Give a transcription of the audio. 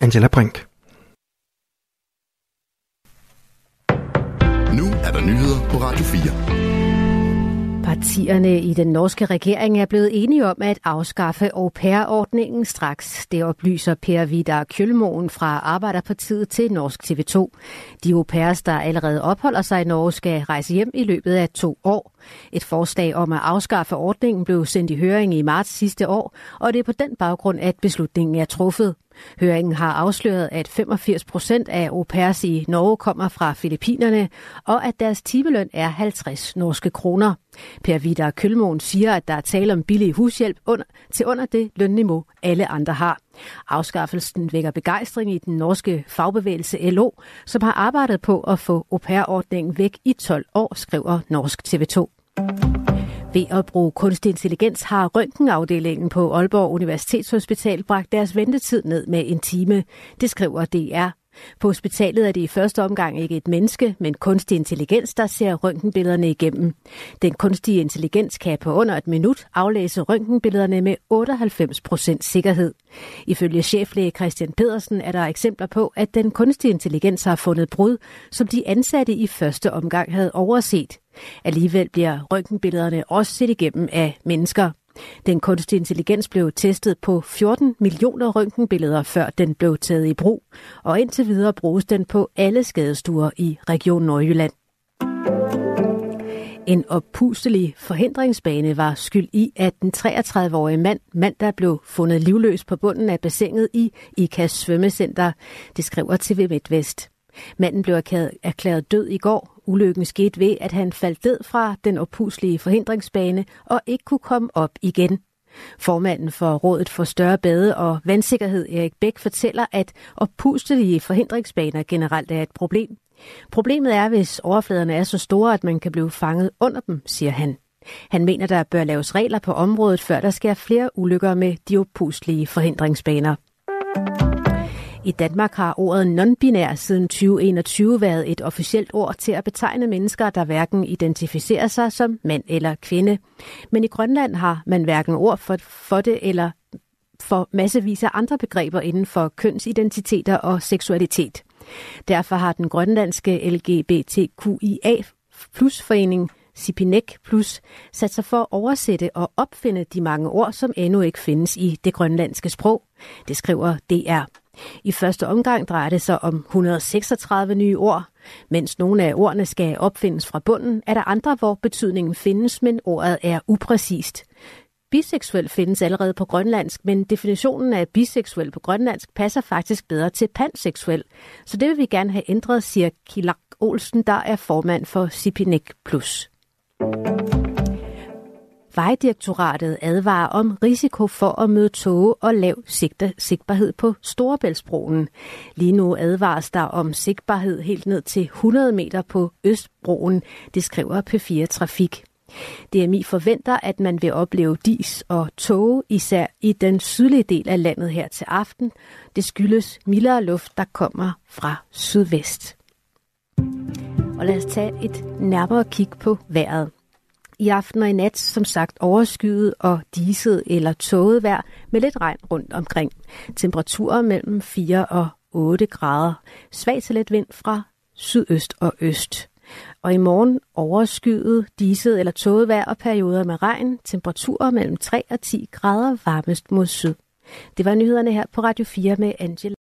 Angela Brink. Nu er der nyheder på Radio 4. Partierne i den norske regering er blevet enige om at afskaffe au pair-ordningen straks. Det oplyser Per Vidar Kjølmoen fra Arbejderpartiet til Norsk TV2. De au pairs, der allerede opholder sig i Norge, skal rejse hjem i løbet af to år. Et forslag om at afskaffe ordningen blev sendt i høring i marts sidste år, og det er på den baggrund, at beslutningen er truffet. Høringen har afsløret, at 85 procent af au pairs i Norge kommer fra Filippinerne, og at deres timeløn er 50 norske kroner. Per Vidar Kølmoen siger, at der er tale om billig hushjælp under, til under det lønniveau, alle andre har. Afskaffelsen vækker begejstring i den norske fagbevægelse LO, som har arbejdet på at få au pair-ordningen væk i 12 år, skriver Norsk TV2. Ved at bruge kunstig intelligens har røntgenafdelingen på Aalborg Universitetshospital bragt deres ventetid ned med en time. Det skriver DR. På hospitalet er det i første omgang ikke et menneske, men kunstig intelligens, der ser røntgenbillederne igennem. Den kunstige intelligens kan på under et minut aflæse røntgenbillederne med 98 procent sikkerhed. Ifølge cheflæge Christian Pedersen er der eksempler på, at den kunstige intelligens har fundet brud, som de ansatte i første omgang havde overset. Alligevel bliver røntgenbillederne også set igennem af mennesker. Den kunstige intelligens blev testet på 14 millioner røntgenbilleder, før den blev taget i brug, og indtil videre bruges den på alle skadestuer i Region Nordjylland. En oppustelig forhindringsbane var skyld i, at den 33-årige mand mandag blev fundet livløs på bunden af bassinet i IKAS svømmecenter, det skriver TV MidtVest. Manden blev erklæret død i går. Ulykken skete ved, at han faldt ned fra den opuslige forhindringsbane og ikke kunne komme op igen. Formanden for Rådet for Større Bade og Vandsikkerhed, Erik Bæk, fortæller, at oppustelige forhindringsbaner generelt er et problem. Problemet er, hvis overfladerne er så store, at man kan blive fanget under dem, siger han. Han mener, der bør laves regler på området, før der sker flere ulykker med de opustelige forhindringsbaner. I Danmark har ordet non-binær siden 2021 været et officielt ord til at betegne mennesker, der hverken identificerer sig som mand eller kvinde. Men i Grønland har man hverken ord for, for det eller for massevis af andre begreber inden for kønsidentiteter og seksualitet. Derfor har den grønlandske LGBTQIA plus forening Sipinek Plus sat sig for at oversætte og opfinde de mange ord, som endnu ikke findes i det grønlandske sprog. Det skriver DR. I første omgang drejer det sig om 136 nye ord. Mens nogle af ordene skal opfindes fra bunden, er der andre, hvor betydningen findes, men ordet er upræcist. Biseksuel findes allerede på grønlandsk, men definitionen af biseksuel på grønlandsk passer faktisk bedre til panseksuel. Så det vil vi gerne have ændret, siger Kilak Olsen, der er formand for Sipinek Plus. Vejdirektoratet advarer om risiko for at møde tåge og lav sigte, sigtbarhed på Storebæltsbroen. Lige nu advares der om sigtbarhed helt ned til 100 meter på Østbroen, det skriver P4 Trafik. DMI forventer, at man vil opleve dis og tåge, især i den sydlige del af landet her til aften. Det skyldes mildere luft, der kommer fra sydvest. Og lad os tage et nærmere kig på vejret. I aften og i nat, som sagt, overskyet og diset eller tåget vejr med lidt regn rundt omkring. Temperaturer mellem 4 og 8 grader. Svag til let vind fra sydøst og øst. Og i morgen overskyet, diset eller tåget vejr og perioder med regn. Temperaturer mellem 3 og 10 grader varmest mod syd. Det var nyhederne her på Radio 4 med Angela.